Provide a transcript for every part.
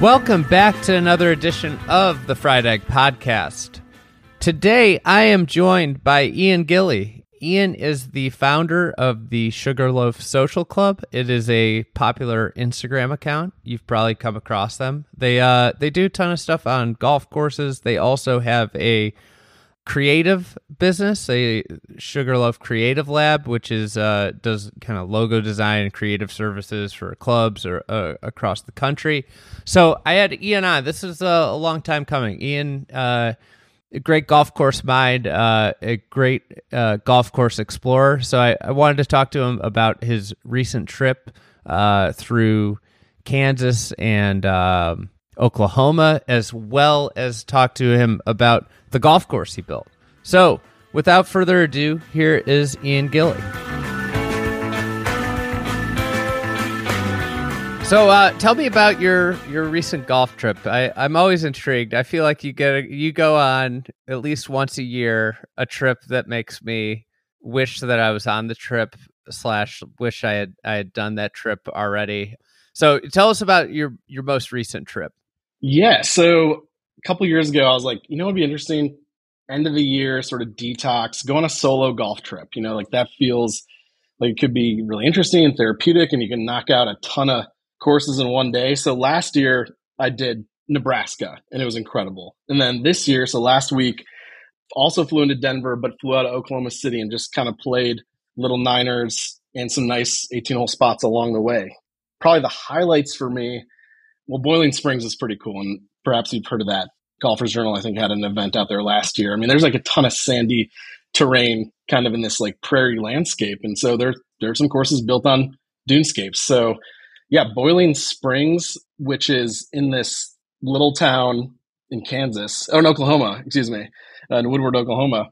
Welcome back to another edition of the Fried Egg Podcast. Today I am joined by Ian Gilley. Ian is the founder of the Sugarloaf Social Club. It is a popular Instagram account. You've probably come across them. They uh they do a ton of stuff on golf courses. They also have a creative business, a Sugarloaf Creative Lab, which is uh, does kind of logo design and creative services for clubs or uh, across the country. So I had Ian on. This is a, a long time coming. Ian, uh, a great golf course mind, uh, a great uh, golf course explorer. So I, I, wanted to talk to him about his recent trip uh, through Kansas and. Um, Oklahoma, as well as talk to him about the golf course he built. So, without further ado, here is Ian Gilley. So, uh, tell me about your your recent golf trip. I, I'm always intrigued. I feel like you get a, you go on at least once a year a trip that makes me wish that I was on the trip slash wish I had I had done that trip already. So, tell us about your your most recent trip. Yeah. So a couple years ago, I was like, you know, it'd be interesting. End of the year, sort of detox, go on a solo golf trip. You know, like that feels like it could be really interesting and therapeutic, and you can knock out a ton of courses in one day. So last year, I did Nebraska, and it was incredible. And then this year, so last week, also flew into Denver, but flew out of Oklahoma City and just kind of played little Niners and some nice 18 hole spots along the way. Probably the highlights for me well, Boiling Springs is pretty cool, and perhaps you've heard of that. Golfers Journal, I think, had an event out there last year. I mean, there's like a ton of sandy terrain, kind of in this like prairie landscape, and so there there are some courses built on dunescapes. So, yeah, Boiling Springs, which is in this little town in Kansas, or in Oklahoma, excuse me, uh, in Woodward, Oklahoma,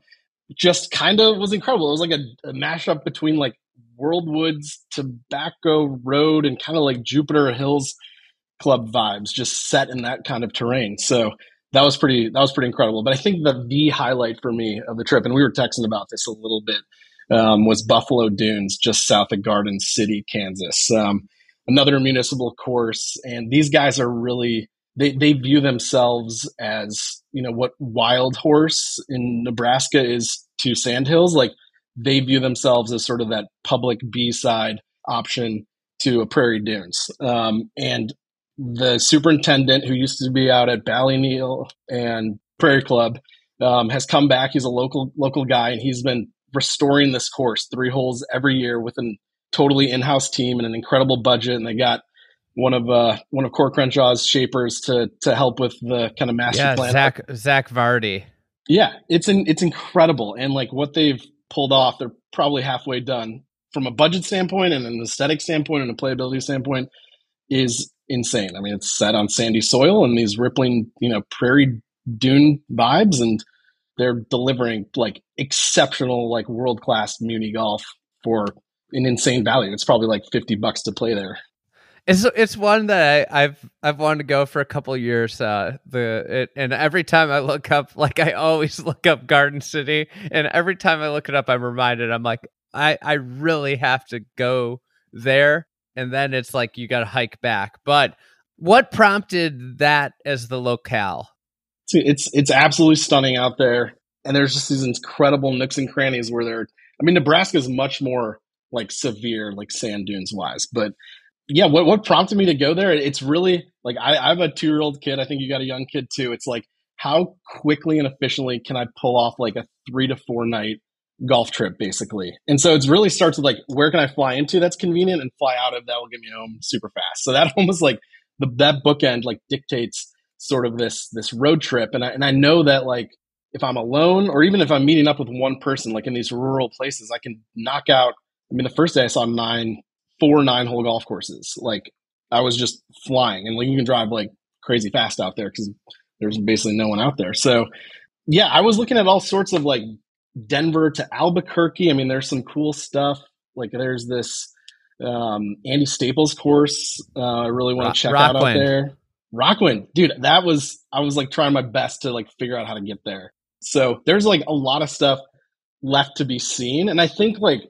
just kind of was incredible. It was like a, a mashup between like World Woods, Tobacco Road, and kind of like Jupiter Hills club vibes just set in that kind of terrain. So that was pretty that was pretty incredible. But I think the the highlight for me of the trip, and we were texting about this a little bit, um, was Buffalo Dunes, just south of Garden City, Kansas. Um, another municipal course, and these guys are really they they view themselves as you know what Wild Horse in Nebraska is to Sandhills. Like they view themselves as sort of that public B side option to a Prairie Dunes. Um, and the superintendent who used to be out at Ballyneal and Prairie Club um, has come back. He's a local local guy, and he's been restoring this course three holes every year with a totally in-house team and an incredible budget. And they got one of uh, one of Coore Crenshaw's shapers to to help with the kind of master yeah, plan. Zach Zach Vardy. Yeah, it's an, it's incredible, and like what they've pulled off, they're probably halfway done from a budget standpoint and an aesthetic standpoint and a playability standpoint. Is insane. I mean, it's set on sandy soil and these rippling, you know, prairie dune vibes, and they're delivering like exceptional, like world class muni golf for an insane value. It's probably like fifty bucks to play there. It's it's one that I, have I've wanted to go for a couple years. Uh, the it, and every time I look up, like I always look up Garden City, and every time I look it up, I'm reminded. I'm like, I I really have to go there and then it's like you got to hike back. But what prompted that as the locale? It's it's absolutely stunning out there, and there's just these incredible nooks and crannies where they're. I mean, Nebraska is much more like severe, like sand dunes wise, but yeah, what what prompted me to go there? It's really like I, I have a two year old kid. I think you got a young kid too. It's like how quickly and efficiently can I pull off like a three to four night golf trip basically. And so it's really starts with like where can I fly into that's convenient and fly out of that will get me home super fast. So that almost like the that bookend like dictates sort of this this road trip and I, and I know that like if I'm alone or even if I'm meeting up with one person like in these rural places I can knock out I mean, the first day I saw nine, four nine hole golf courses. Like I was just flying, and like you can drive like crazy fast out there because there's basically no one out there. So yeah, I was looking at all sorts of like Denver to Albuquerque. I mean, there's some cool stuff. Like there's this um, Andy Staples course. Uh, I really want to check out out there. Rockwind, dude, that was I was like trying my best to like figure out how to get there. So there's like a lot of stuff left to be seen, and I think like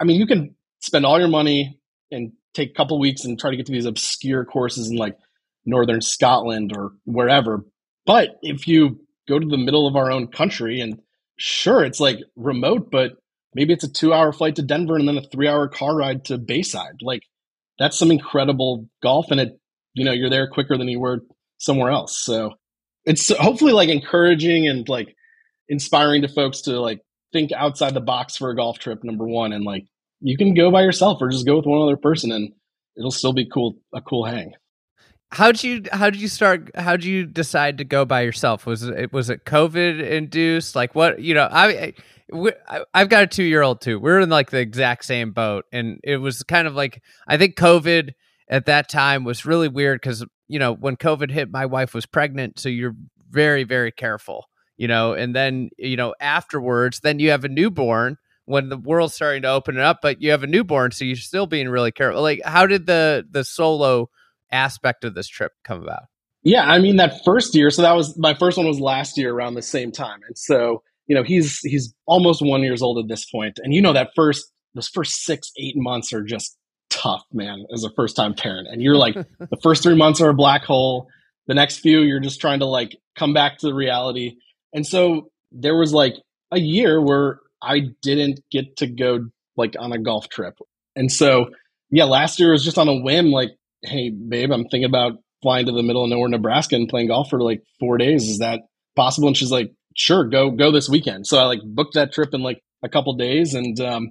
I mean you can spend all your money and take a couple weeks and try to get to these obscure courses in like northern Scotland or wherever. But if you go to the middle of our own country and sure it's like remote, but maybe it's a two hour flight to Denver and then a three hour car ride to Bayside. Like that's some incredible golf and it you know you're there quicker than you were somewhere else so it's hopefully like encouraging and like inspiring to folks to like think outside the box for a golf trip number one and like you can go by yourself or just go with one other person and it'll still be cool a cool hang how'd you how did you start how'd you decide to go by yourself? Was it was it covid induced? Like what you know i I've got a two year old too. We're in like the exact same boat, and it was kind of like I think COVID at that time was really weird because you know when covid hit my wife was pregnant. So you're very very careful you know and then you know afterwards then you have a newborn when the world's starting to open it up but you have a newborn so you're still being really careful. Like how did the the solo aspect of this trip come about yeah i mean that first year so that was my first one was last year around the same time and so you know he's he's almost one years old at this point. and you know that first those first six eight months are just tough, man, as a first time parent. And you're like, the first three months are a black hole. The next few, you're just trying to like come back to the reality. And so there was like a year where I didn't get to go like on a golf trip. And so, yeah, last year was just on a whim, like, hey, babe, I'm thinking about flying to the middle of nowhere, Nebraska and playing golf for like four days. Is that possible? And she's like, sure, go, go this weekend. So I like booked that trip in like a couple days and um,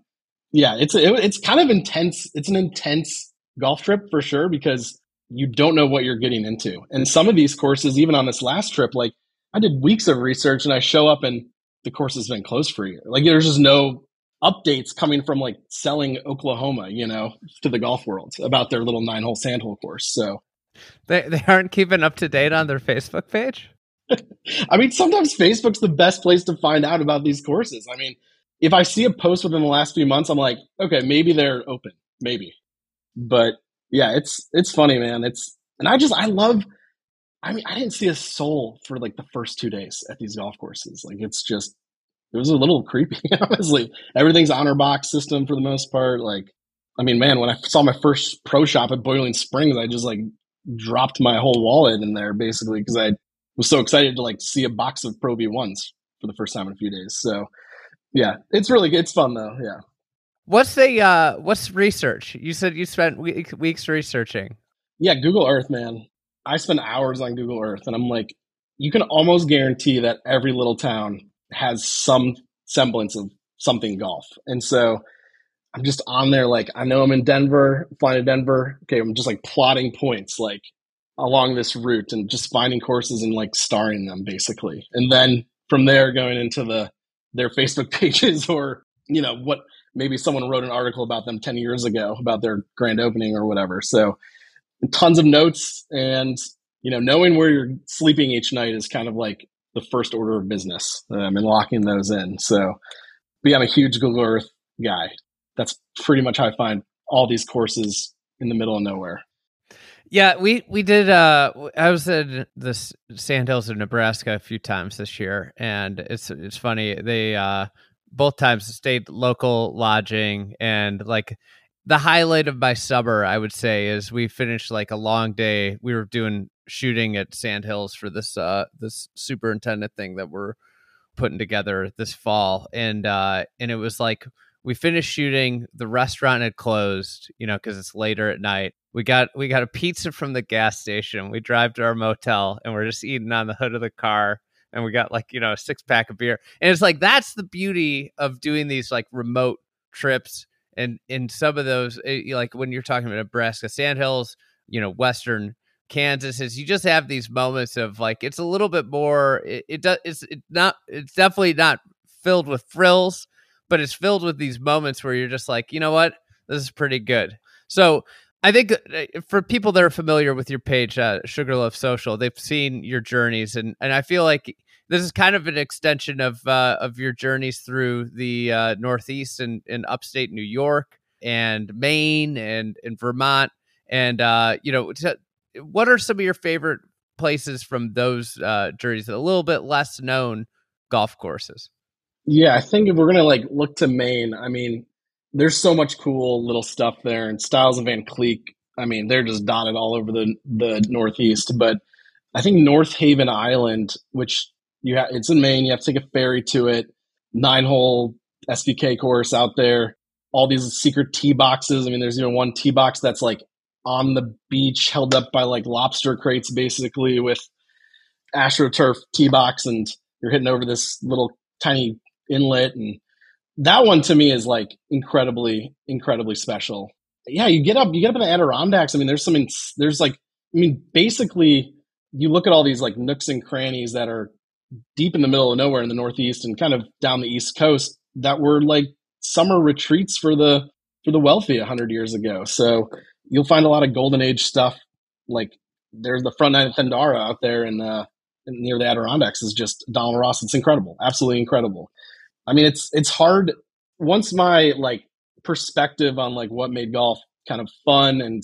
yeah, it's it, it's kind of intense. It's an intense golf trip for sure because you don't know what you're getting into. And some of these courses, even on this last trip, like I did weeks of research and I show up and the course has been closed for a year. Like there's just no updates coming from like selling Oklahoma, you know, to the golf world about their little nine hole sandhole course. So they they aren't keeping up to date on their Facebook page. I mean, sometimes Facebook's the best place to find out about these courses. I mean, if I see a post within the last few months, I'm like, okay, maybe they're open, maybe. But yeah, it's it's funny, man. It's and I just I love. I mean, I didn't see a soul for like the first two days at these golf courses. Like, it's just it was a little creepy, honestly. Everything's honor box system for the most part. Like, I mean, man, when I saw my first pro shop at Boiling Springs, I just like dropped my whole wallet in there basically because I was so excited to like see a box of Pro V ones for the first time in a few days. So yeah, it's really good. It's fun though. Yeah. What's the uh what's research? You said you spent week, weeks researching. Yeah, Google Earth, man. I spend hours on Google Earth and I'm like you can almost guarantee that every little town has some semblance of something golf. And so I'm just on there like I know I'm in Denver, flying to Denver. Okay, I'm just like plotting points like along this route and just finding courses and like starring them basically. And then from there going into the their Facebook pages or, you know, what maybe someone wrote an article about them 10 years ago about their grand opening or whatever. So tons of notes and, you know, knowing where you're sleeping each night is kind of like the first order of business um, and locking those in. So, but yeah, I'm a huge Google Earth guy. That's pretty much how I find all these courses in the middle of nowhere. Yeah, we we did. Uh, I was in the Sandhills of Nebraska a few times this year, and it's it's funny. They uh, both times stayed local lodging, and like the highlight of my summer, I would say, is we finished like a long day. We were doing shooting at Sandhills for this uh this superintendent thing that we're putting together this fall, and uh, and it was like we finished shooting the restaurant had closed you know because it's later at night. We got we got a pizza from the gas station. We drive to our motel and we're just eating on the hood of the car and we got like you know a six pack of beer. And it's like that's the beauty of doing these like remote trips and in some of those eh, like when you're talking about nebraska sandhills you know western kansas is you just have these moments of like it's a little bit more it, it does it's it not it's definitely not filled with frills but it's filled with these moments where you're just like, you know what, this is pretty good. So I think uh, for people that are familiar with your page, uh, Sugarloaf Social, they've seen your journeys, and and I feel like this is kind of an extension of uh, of your journeys through the uh, Northeast and in upstate New York and Maine and in Vermont, and uh, you know, t- what are some of your favorite places from those uh, journeys? A little bit less known golf courses. Yeah, I think if we're gonna like look to Maine, I mean, there's so much cool little stuff there, and Stiles and Van Kleek. I mean, they're just dotted all over the the Northeast. But I think North Haven Island, which you have, it's in Maine. You have to take a ferry to it. Nine hole SVK course out there. All these secret tee boxes. I mean, there's even one tee box that's like on the beach, held up by like lobster crates, basically with astroturf tee box, and you're hitting over this little tiny inlet. And that one to me is like incredibly incredibly special. Yeah you get up you get up in the adirondacks. I mean there's something there's like i mean basically you look at all these like nooks and crannies that are deep in the middle of nowhere in the northeast and kind of down the east coast that were like summer retreats for the for the wealthy 100 years ago. So you'll find a lot of golden age stuff like there's the front nine of Thendara out there in uh near the Adirondacks is just Donald Ross. It's incredible, absolutely incredible. I mean, it's it's hard once my like perspective on like what made golf kind of fun and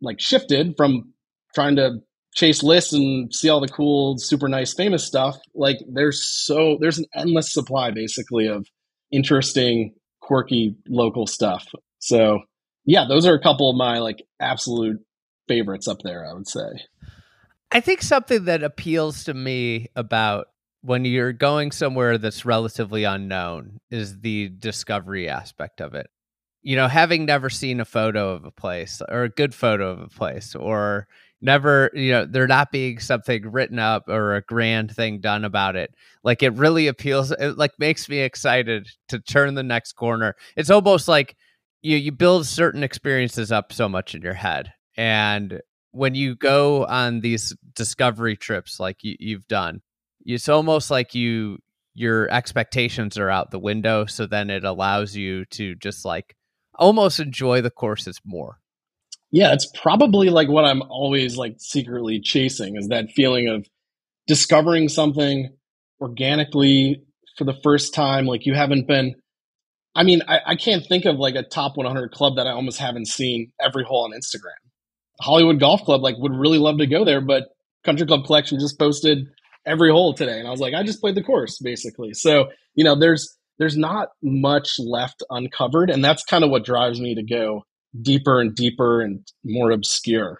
like shifted from trying to chase lists and see all the cool, super nice, famous stuff. Like there's so there's an endless supply basically of interesting, quirky local stuff. So yeah, those are a couple of my like absolute favorites up there. I would say. I think something that appeals to me about when you're going somewhere that's relatively unknown is the discovery aspect of it. You know, having never seen a photo of a place or a good photo of a place or never, you know, there not being something written up or a grand thing done about it. Like it really appeals it like makes me excited to turn the next corner. It's almost like you you build certain experiences up so much in your head. And when you go on these discovery trips like you, you've done it's almost like you your expectations are out the window. So then it allows you to just like almost enjoy the courses more. Yeah it's probably like what i'm always like secretly chasing is that feeling of discovering something organically for the first time. Like you haven't been i mean I, I can't think of like a top 100 club that i almost haven't seen every hole on instagram hollywood golf club like would really love to go there but country club collection just posted every hole today. And I was like, I just played the course basically. So, you know, there's, there's not much left uncovered. And that's kind of what drives me to go deeper and deeper and more obscure.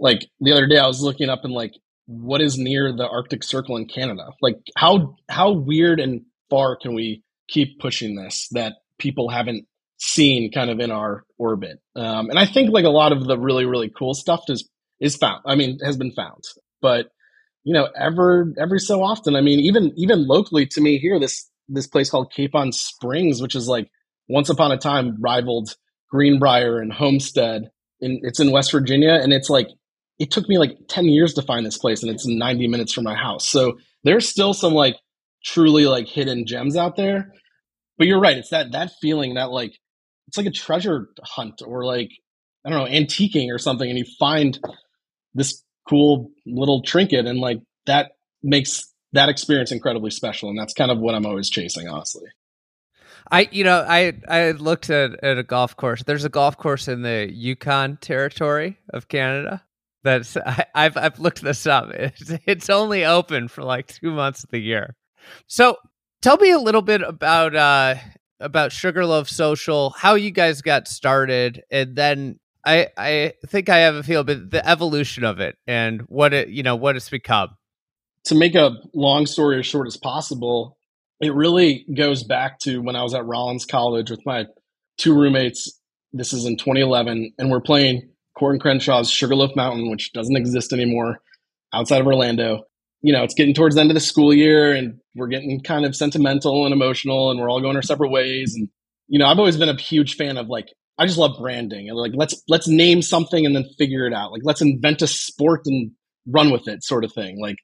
Like the other day I was looking up and like, what is near the Arctic Circle in Canada? Like how, how weird and far can we keep pushing this that people haven't seen kind of in our orbit? Um, and I think like a lot of the really, really cool stuff is, is found. I mean, has been found, but you know, ever every so often. I mean, even even locally to me here, this this place called Capon Springs, which is like once upon a time rivaled Greenbrier and Homestead. In, it's in West Virginia, and it's like it took me like ten years to find this place, and it's ninety minutes from my house. So there's still some like truly like hidden gems out there. But you're right; it's that that feeling that like it's like a treasure hunt or like I don't know antiquing or something, and you find this cool little trinket and like that makes that experience incredibly special and that's kind of what i'm always chasing honestly. I you know i i looked at, at a golf course. There's a golf course in the yukon territory of canada that's I, have I've looked this up. It's, it's only open for like two months of the year so tell me a little bit about uh about sugarloaf social how you guys got started and then I I think I have a feel, but the evolution of it and what it you know what it's become. To make a long story as short as possible, it really goes back to when I was at Rollins College with my two roommates. This is in 2011, and we're playing Coore Crenshaw's Sugarloaf Mountain, which doesn't exist anymore outside of Orlando. You know, it's getting towards the end of the school year, and we're getting kind of sentimental and emotional, and we're all going our separate ways. And you know, I've always been a huge fan of like I just love branding and like let's let's name something and then figure it out. Like let's invent a sport and run with it, sort of thing. Like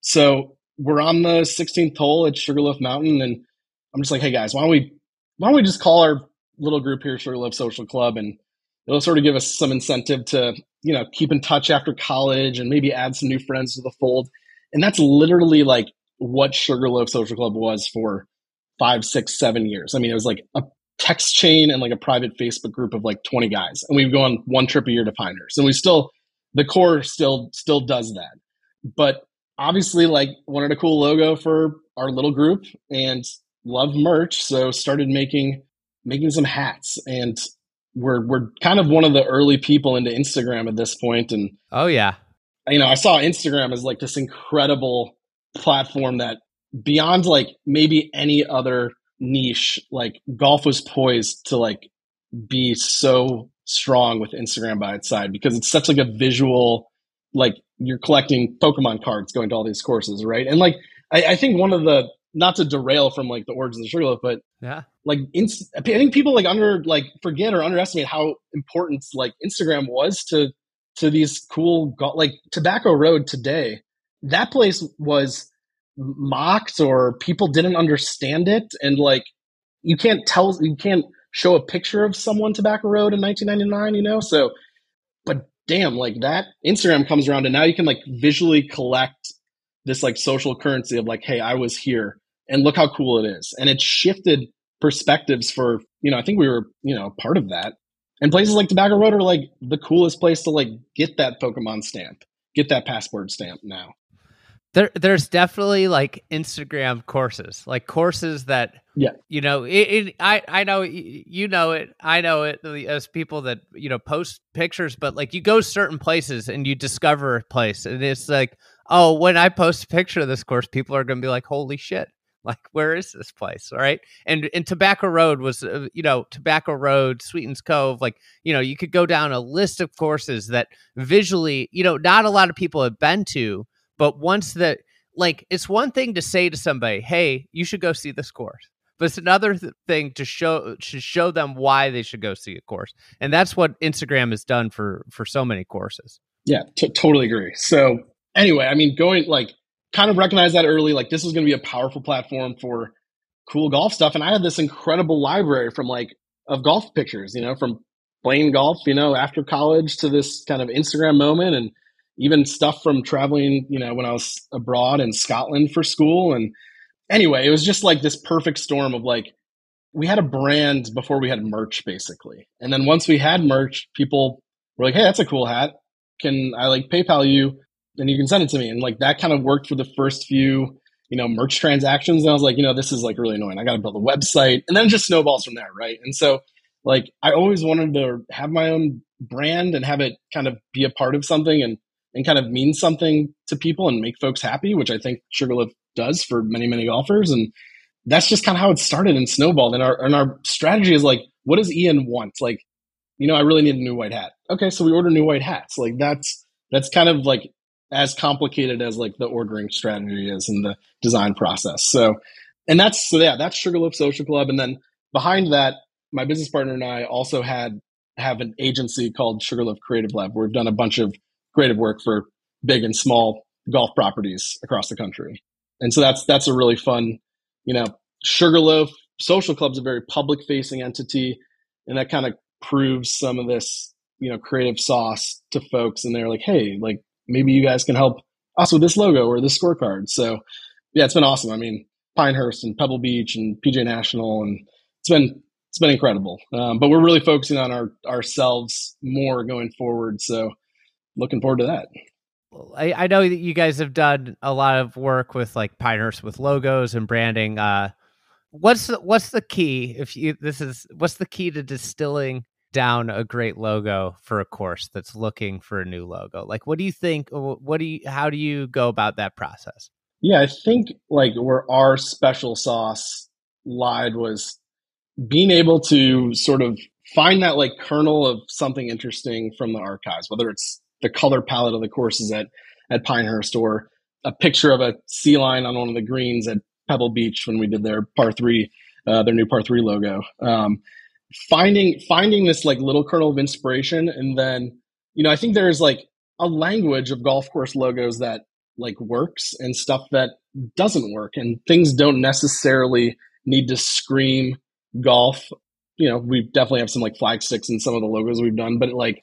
so we're on the 16th hole at Sugarloaf Mountain, and I'm just like, hey guys, why don't we why don't we just call our little group here Sugarloaf Social Club and it'll sort of give us some incentive to, you know, keep in touch after college and maybe add some new friends to the fold. And that's literally like what Sugarloaf Social Club was for five, six, seven years. I mean, it was like a text chain and like a private Facebook group of like 20 guys. And we'd go on one trip a year to Pinehurst. And we still, the core still, still does that. But obviously, like wanted a cool logo for our little group and love merch. So started making, making some hats and we're, we're kind of one of the early people into Instagram at this point. And oh yeah, you know, I saw Instagram as like this incredible platform that beyond like maybe any other niche, like golf was poised to like be so strong with Instagram by its side because it's such like a visual, like you're collecting Pokemon cards going to all these courses, right? And like I, I think one of the not to derail from like the origins of Sugarloaf, but yeah, like inst- I think people like under like forget or underestimate how important like Instagram was to to these cool like Tobacco Road today. That place was mocked or people didn't understand it. And like you can't tell you can't show a picture of someone tobacco road in 1999 you know? So but damn like that instagram comes around and now you can like visually collect this like social currency of like hey i was here and look how cool it is. And it shifted perspectives for you know i think we were you know part of that and places like tobacco road are like the coolest place to like get that pokemon stamp get that passport stamp now. There, there's definitely like Instagram courses, like courses that, yeah, you know, it, it, I, I know, you know it, I know it as people that you know post pictures, but like you go certain places and you discover a place, and it's like, oh, when I post a picture of this course, people are going to be like, holy shit, like where is this place, all right? And and Tobacco Road was, uh, you know, Tobacco Road, Sweetens Cove, like you know, you could go down a list of courses that visually, you know, not a lot of people have been to but once that, like, it's one thing to say to somebody, "Hey, you should go see this course," but it's another th- thing to show to show them why they should go see a course, and that's what Instagram has done for for so many courses. Yeah, t- totally agree. So anyway, I mean, going like kind of recognize that early, like this is going to be a powerful platform for cool golf stuff, and I had this incredible library from like of golf pictures, you know, from playing golf, you know, after college to this kind of Instagram moment and even stuff from traveling, you know, when I was abroad in Scotland for school. And anyway, it was just like this perfect storm of like, we had a brand before we had merch basically. And then once we had merch, people were like, Hey, that's a cool hat. Can I like PayPal you and you can send it to me? And like that kind of worked for the first few, you know, merch transactions. And I was like, you know, this is like really annoying. I got to build a website and then it just snowballs from there. Right. And so like I always wanted to have my own brand and have it kind of be a part of something. And and kind of mean something to people and make folks happy, which I think Sugarloaf does for many, many golfers. And that's just kind of how it started and snowballed. And our and our strategy is like, what does Ian want? Like, you know, I really need a new white hat. Okay, so we order new white hats. Like that's that's kind of like as complicated as like the ordering strategy is in the design process. So and that's so yeah, that's Sugarloaf Social Club. And then behind that, my business partner and I also had have an agency called Sugarloaf Creative Lab. We've done a bunch of creative work for big and small golf properties across the country. And so that's that's a really fun, you know, Sugarloaf Social Club's a very public facing entity, and that kind of proves some of this, you know, creative sauce to folks. And they're like, hey, like maybe you guys can help us with this logo or this scorecard. So yeah, it's been awesome. I mean, Pinehurst and Pebble Beach and PJ National, and it's been it's been incredible. Um, but we're really focusing on our ourselves more going forward. So looking forward to that. I, I know that you guys have done a lot of work with like Pinehurst with logos and branding. Uh, what's the, what's the key? If you this is what's the key to distilling down a great logo for a course that's looking for a new logo? Like, what do you think? What do you? How do you go about that process? Yeah, I think like where our special sauce lied was being able to sort of find that like kernel of something interesting from the archives, whether it's the color palette of the courses at at Pinehurst or a picture of a sea lion on one of the greens at Pebble Beach when we did their par three, uh, their new par three logo. Um, finding finding this like little kernel of inspiration, and then you know I think there's like a language of golf course logos that like works and stuff that doesn't work, and things don't necessarily need to scream golf, you know, we definitely have some like flag sticks in some of the logos we've done, but like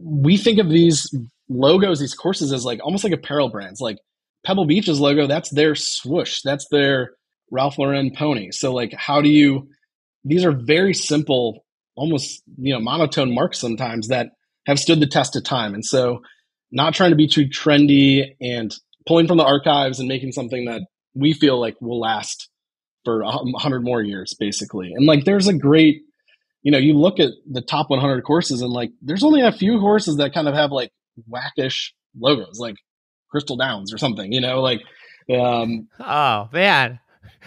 we think of these logos, these courses as like almost like apparel brands. Like Pebble Beach's logo, that's their swoosh, that's their Ralph Lauren pony. So like how do you these are very simple, almost you know, monotone marks sometimes that have stood the test of time. And so not trying to be too trendy and pulling from the archives and making something that we feel like will last for a hundred more years, basically. And like, there's a great, you know, you look at the top 100 courses and like, there's only a few horses that kind of have like wackish logos, like Crystal Downs or something, you know, like, um, oh man,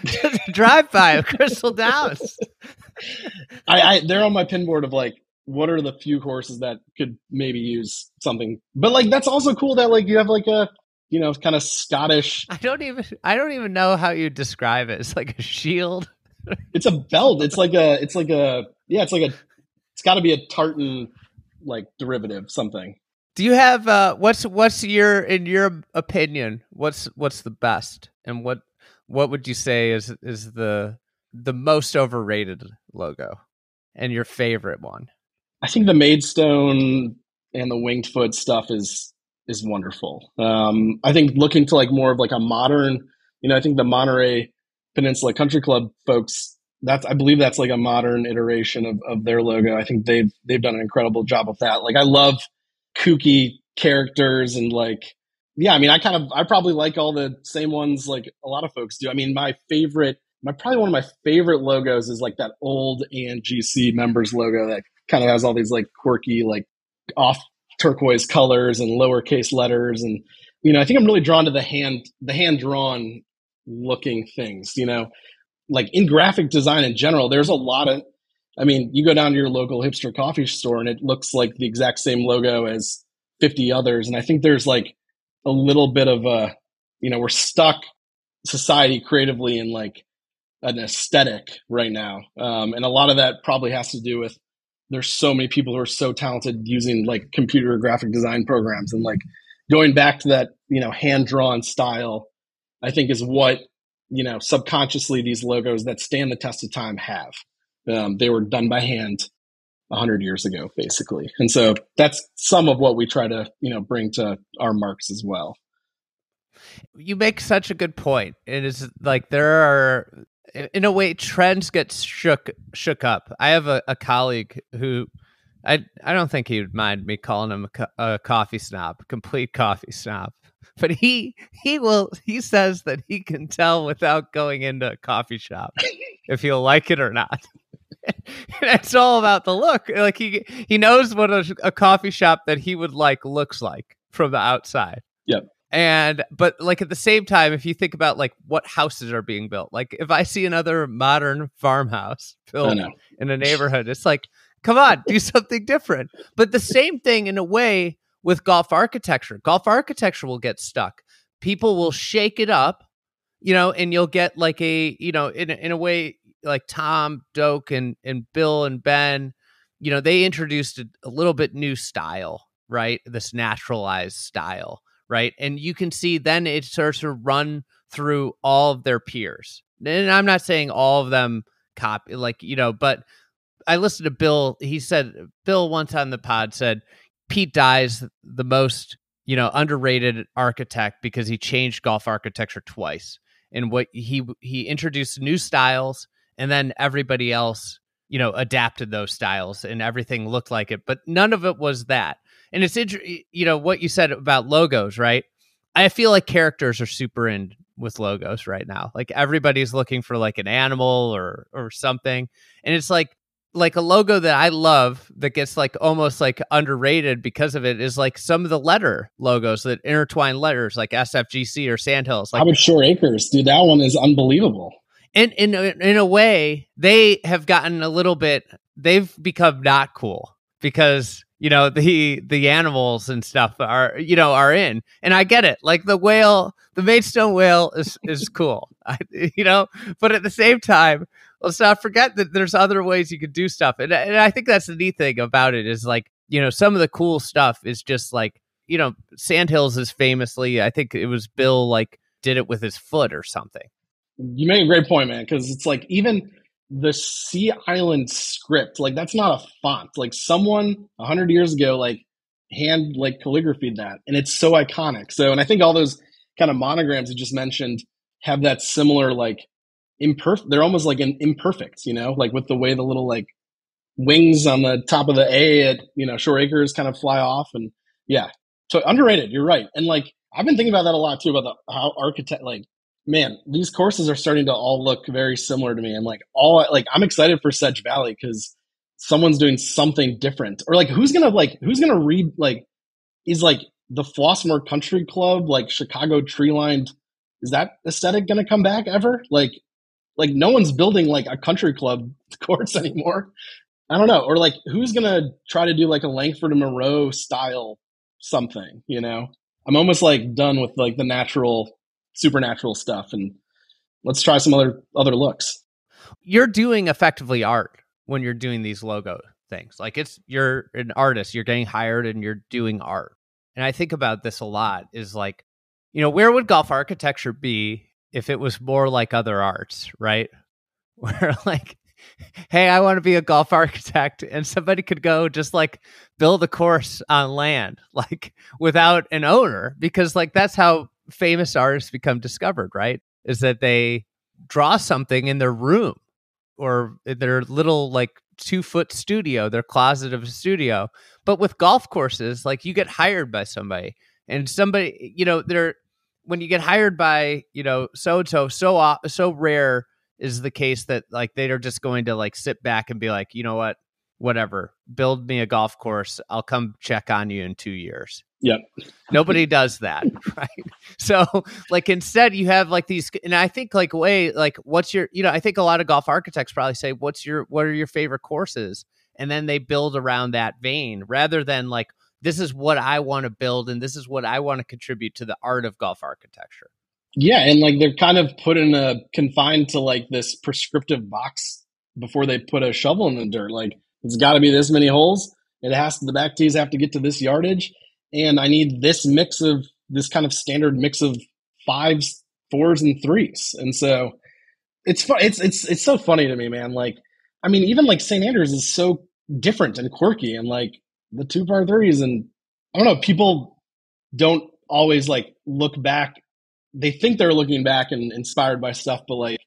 drive by of Crystal Downs. I, I, they're on my pin board of like, what are the few horses that could maybe use something? But like, that's also cool that like you have like a you know, kind of Scottish. I don't even I don't even know how you describe it. It's like a shield. it's a belt. It's like a it's like a yeah, it's like a it's got to be a tartan like derivative something. Do you have uh what's what's your in your opinion, what's what's the best and what what would you say is is the the most overrated logo and your favorite one? I think the Maidstone and the winged foot stuff is is wonderful. Um, I think looking to like more of like a modern, you know, I think the Monterey Peninsula Country Club folks, that's I believe that's like a modern iteration of, of their logo. I think they've they've done an incredible job with that. Like I love kooky characters and like yeah, I mean I kind of I probably like all the same ones like a lot of folks do. I mean my favorite my probably one of my favorite logos is like that old ANGC members logo that kind of has all these like quirky like off turquoise colors and lowercase letters and you know i think i'm really drawn to the hand the hand drawn looking things you know like in graphic design in general there's a lot of i mean you go down to your local hipster coffee store and it looks like the exact same logo as 50 others and i think there's like a little bit of a you know we're stuck society creatively in like an aesthetic right now. Um, and a lot of that probably has to do with there's so many people who are so talented using like computer graphic design programs and like going back to that you know hand drawn style i think is what you know subconsciously these logos that stand the test of time have. Um, they were done by hand 100 years ago basically. And so that's some of what we try to you know bring to our marks as well. You make such a good point. It is like there are in a way trends get shook shook up. I have a, a colleague who i i don't think he'd mind me calling him a, co- a coffee snob complete coffee snob. But he he will he says that he can tell without going into a coffee shop if he'll like it or not it's all about the look. Like he he knows what a, a coffee shop that he would like looks like from the outside. Yep. And but like at the same time if you think about like what houses are being built like if i see another modern farmhouse built in a neighborhood it's like come on do something different. But the same thing in a way with golf architecture. Golf architecture will get stuck. People will shake it up you know and you'll get like a you know in, in a way like tom doak and and bill and ben you know they introduced a, a little bit new style right this naturalized style right? And you can see then it starts to run through all of their peers. And I'm not saying all of them copy, like, you know, but I listened to Bill. He said, Bill once on the pod said, Pete Dye's the most, you know, underrated architect because he changed golf architecture twice. And what he he introduced new styles and then everybody else you know adapted those styles and everything looked like it but none of it was that and it's interesting, you know, what you said about logos, right? I feel like characters are super in with logos right now. Like everybody's looking for like an animal or or something. And it's like like a logo that I love that gets like almost like underrated because of it is like some of the letter logos that intertwine letters like SFGC or Sandhills. Like Shore Acres, dude, that one is unbelievable. And in in a way, they have gotten a little bit. They've become not cool because you know the the animals and stuff are you know are in. And i get it. Like the whale the maidstone whale is is cool. I, you know but at the same time let's not forget that there's other ways you could do stuff. And, and i think that's the neat thing about it is like you know some of the cool stuff is just like you know sandhills is famously i think it was bill like did it with his foot or something you made a great point man because it's like even the Sea Island script. Like that's not a font. Like someone a hundred years ago, like hand like calligraphied that, and it's so iconic. So, and I think all those kind of monograms you just mentioned have that similar like imperfect. They're almost like an imperfect, you know, like with the way the little like wings on the top of the A at you know Shore Acres kind of fly off, and yeah, so underrated. You're right, and like I've been thinking about that a lot too about the how architect like man these courses are starting to all look very similar to me. And like all like i'm excited for sedge valley because someone's doing something different. Or like who's gonna like who's gonna read like is like the flossmoor country club like chicago tree lined is that aesthetic gonna come back ever? Like like no one's building like a country club course anymore. I don't know. Or like who's gonna try to do like a langford and moreau style something you know? I'm almost like done with like the natural supernatural stuff and let's try some other other looks. You're doing effectively art when you're doing these logo things. Like it's you're an artist you're getting hired and you're doing art. And i think about this a lot is like you know where would golf architecture be if it was more like other arts right? Where like hey i want to be a golf architect and somebody could go just like build a course on land like without an owner because like that's how famous artists become discovered, right? Is that they draw something in their room or their little like two foot studio, their closet of a studio. But with golf courses, like you get hired by somebody and somebody, you know, they're when you get hired by, you know, so and so, so so rare is the case that like they're just going to like sit back and be like, you know what, whatever, build me a golf course. I'll come check on you in two years. Yep. Nobody does that, right? So, like, instead, you have like these, and I think like way like, what's your, you know, I think a lot of golf architects probably say, what's your, what are your favorite courses, and then they build around that vein rather than like, this is what I want to build, and this is what I want to contribute to the art of golf architecture. Yeah, and like they're kind of put in a confined to like this prescriptive box before they put a shovel in the dirt. Like it's got to be this many holes. It has to, the back tees have to get to this yardage and I need this mix of this kind of standard mix of fives, fours, and threes. And so it's fun. It's it's it's so funny to me, man. Like, I mean, even like St. Andrews is so different and quirky, and like the two par threes, and I don't know. People don't always like look back. They think they're looking back and inspired by stuff, but like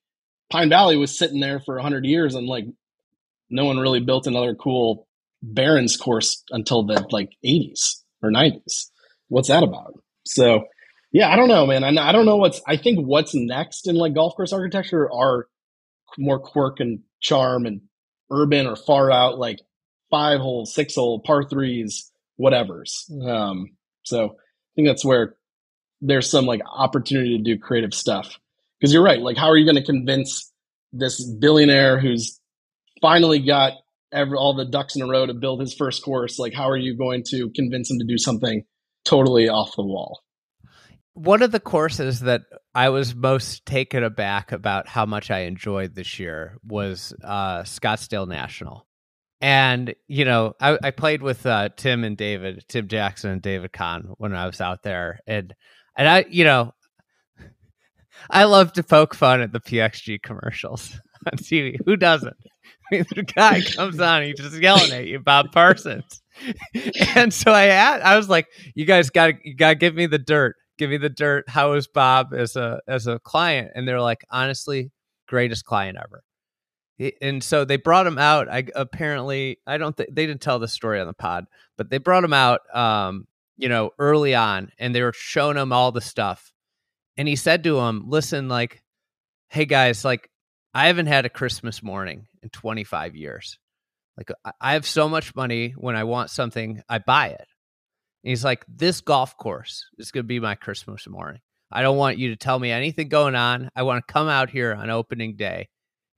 Pine Valley was sitting there for hundred years, and like no one really built another cool Barrens course until the like 80s or 90s. What's that about? So, yeah, I don't know, man. I, don't know what's, I think what's next in like golf course architecture are more quirk and charm and urban or far out, like five hole, six hole, par threes, whatever's. Um, so I think that's where there's some like opportunity to do creative stuff. Because you're right. Like, how are you going to convince this billionaire who's finally got every, all the ducks in a row to build his first course, like how are you going to convince him to do something totally off the wall? One of the courses that I was most taken aback about how much I enjoyed this year was uh, Scottsdale National. And, you know, I, I played with uh, Tim and David, Tim Jackson and David Kahn when I was out there. And, and I, you know, I love to poke fun at the PXG commercials on TV. Who doesn't? the guy comes on, he's just yelling at you about Parsons. and so I had, I was like, you guys got you got give me the dirt. Give me the dirt. How is Bob as a as a client? And they're like, honestly, greatest client ever. And so they brought him out. I apparently I don't think they didn't tell the story on the pod, but they brought him out um, you know, early on and they were showing him all the stuff. And he said to him, "Listen, like hey guys, like I haven't had a Christmas morning in 25 years. Like I have so much money when I want something, I buy it. And he's like, this golf course is going to be my Christmas morning. I don't want you to tell me anything going on. I want to come out here on opening day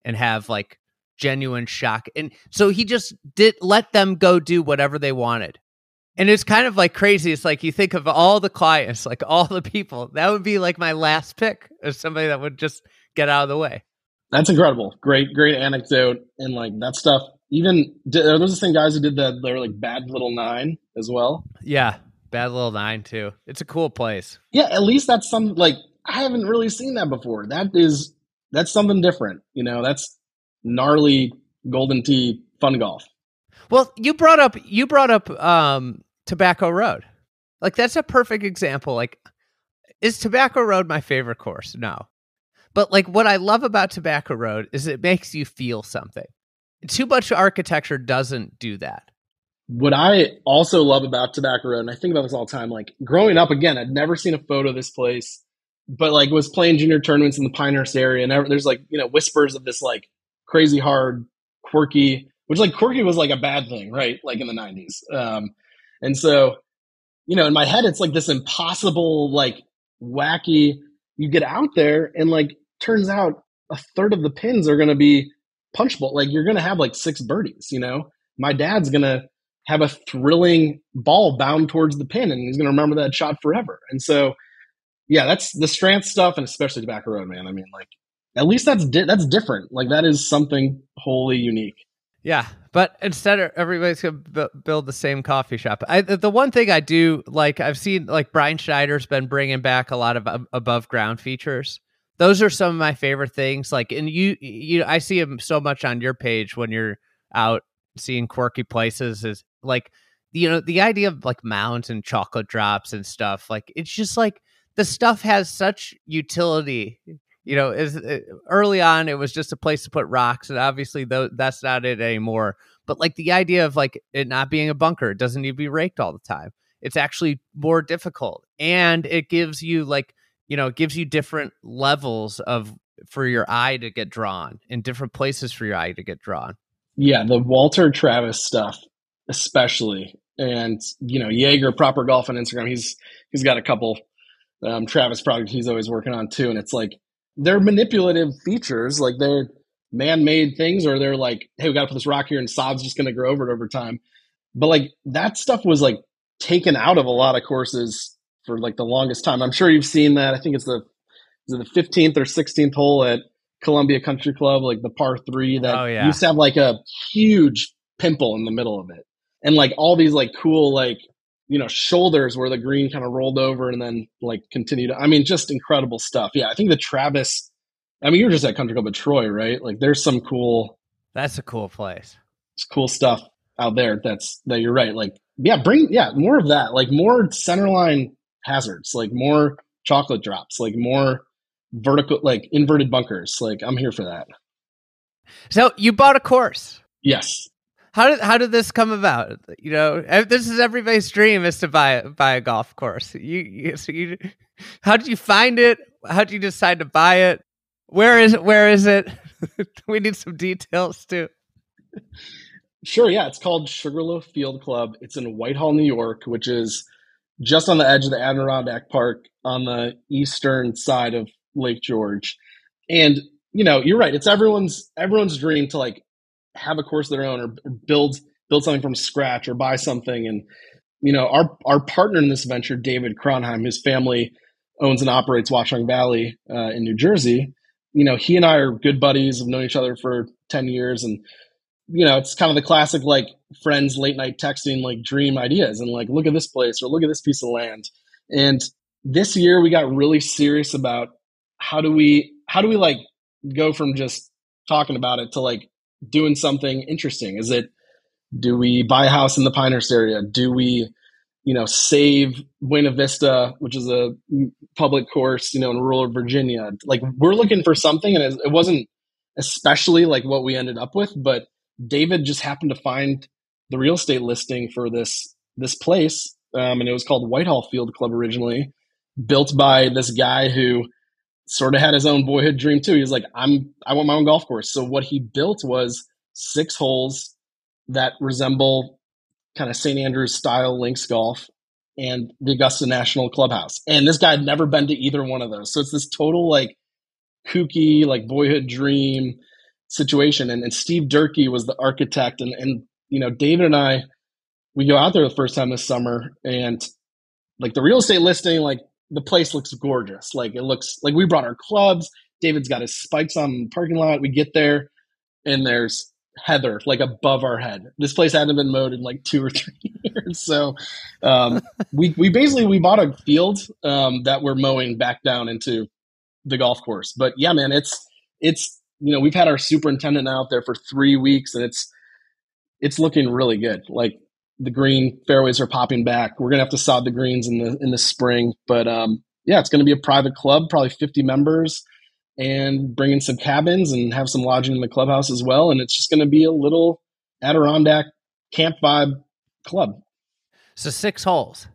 and have like genuine shock. And so he just did let them go do whatever they wanted. And it's kind of like crazy. It's like you think of all the clients, like all the people. That would be like my last pick of somebody that would just get out of the way. That's incredible. Great, great anecdote. And like that stuff, even are those the same guys who did that? They're like Bad Little Nine as well. Yeah, Bad Little Nine too. It's a cool place. Yeah, at least that's some like I haven't really seen that before. That is that's something different. You know, that's gnarly golden tee fun golf. Well, you brought up you brought up um, Tobacco Road. Like that's a perfect example. Like, is Tobacco Road my favorite course? No, but like what I love about Tobacco Road is it makes you feel something. Too much architecture doesn't do that. What I also love about Tobacco Road, and I think about this all the time, like growing up, again, I'd never seen a photo of this place, but like was playing junior tournaments in the Pinehurst area, and there's like you know whispers of this like crazy hard, quirky, which like quirky was like a bad thing, right? Like in the '90s, um, and so you know, in my head, it's like this impossible, like wacky. You get out there, and like turns out a third of the pins are going to be punch bowl. Like you're going to have like six birdies. You know, my dad's going to have a thrilling ball bound towards the pin, and he's going to remember that shot forever. And so, yeah, that's the Strantz stuff, and especially Tobacco Road, man. I mean, like at least that's di- that's different. Like that is something wholly unique. Yeah, but instead, everybody's gonna b- build the same coffee shop. I, the one thing I do like, I've seen like Brian Schneider's been bringing back a lot of above ground features. Those are some of my favorite things. Like, and you, you, I see them so much on your page when you're out seeing quirky places. Is like, you know, the idea of like mounds and chocolate drops and stuff. Like, it's just like the stuff has such utility you know, is uh, early on it was just a place to put rocks, and obviously though that's not it anymore. But like the idea of like it not being a bunker, it doesn't need to be raked all the time. It's actually more difficult, and it gives you like you know, it gives you different levels of for your eye to get drawn, in different places for your eye to get drawn. Yeah, the Walter Travis stuff, especially, and you know, Jaeger proper golf on Instagram. He's he's got a couple um, Travis projects he's always working on too, and it's like they're manipulative features, like they're man-made things, or they're like, hey, we got to put this rock here, and sod's just going to grow over it over time. But like that stuff was like taken out of a lot of courses for like the longest time. I'm sure you've seen that. I think it's the is it the 15th or 16th hole at Columbia Country Club, like the par three that oh, yeah. used to have like a huge pimple in the middle of it, and like all these like cool like you know shoulders where the green kind of rolled over and then like continued. I mean, just incredible stuff. Yeah, I think the Travis. I mean, you're just at Country Club at Troy, right? Like, there's some cool. That's a cool place. It's cool stuff out there. That's that you're right. Like, yeah, bring yeah more of that. Like more centerline hazards. Like more chocolate drops. Like more vertical, like inverted bunkers. Like I'm here for that. So you bought a course. Yes. How did how did this come about? You know, this is everybody's dream is to buy buy a golf course. You, you, so you how did you find it? How did you decide to buy it? Where is it? Where is it? we need some details too. Sure, yeah. It's called Sugarloaf Field Club. It's in Whitehall, New York, which is just on the edge of the Adirondack Park on the eastern side of Lake George. And you know, you're right. It's everyone's everyone's dream to like have a course of their own or build build something from scratch or buy something. And you know, our our partner in this venture, David Cronheim, his family owns and operates Watchung Valley uh, in New Jersey. You know, he and I are good buddies. Have known each other for ten years, and you know, it's kind of the classic like friends late night texting like dream ideas and like look at this place or look at this piece of land. And this year we got really serious about how do we how do we like go from just talking about it to like doing something interesting? Is it do we buy a house in the Pinehurst area? Do we, you know, save Buena Vista, which is a public course, you know, in rural Virginia? Like we're looking for something, and it wasn't especially like what we ended up with, but David just happened to find the real estate listing for this this place, um, and it was called Whitehall Field Club originally, built by this guy who sort of had his own boyhood dream too. He was like, "I'm I want my own golf course." So what he built was six holes that resemble kind of St. Andrews style links golf and the Augusta National Clubhouse. And this guy had never been to either one of those. So it's this total like kooky, like boyhood dream situation. And, and Steve Durkee was the architect. And, and, you know, David and I, we go out there the first time this summer and like the real estate listing, like the place looks gorgeous. Like it looks like we brought our clubs. David's got his spikes on the parking lot. We get there and there's heather like above our head. This place hadn't been mowed in like two or three years. So um, we we basically we bought a field um, that we're mowing back down into the golf course. But yeah, man, it's it's you know, we've had our superintendent out there for three weeks and it's, it's looking really good. Like the green fairways are popping back. We're going to have to sod the greens in the, in the spring, but, um, yeah, it's going to be a private club, probably 50 members and bring in some cabins and have some lodging in the clubhouse as well. And it's just going to be a little Adirondack camp vibe club. So six holes.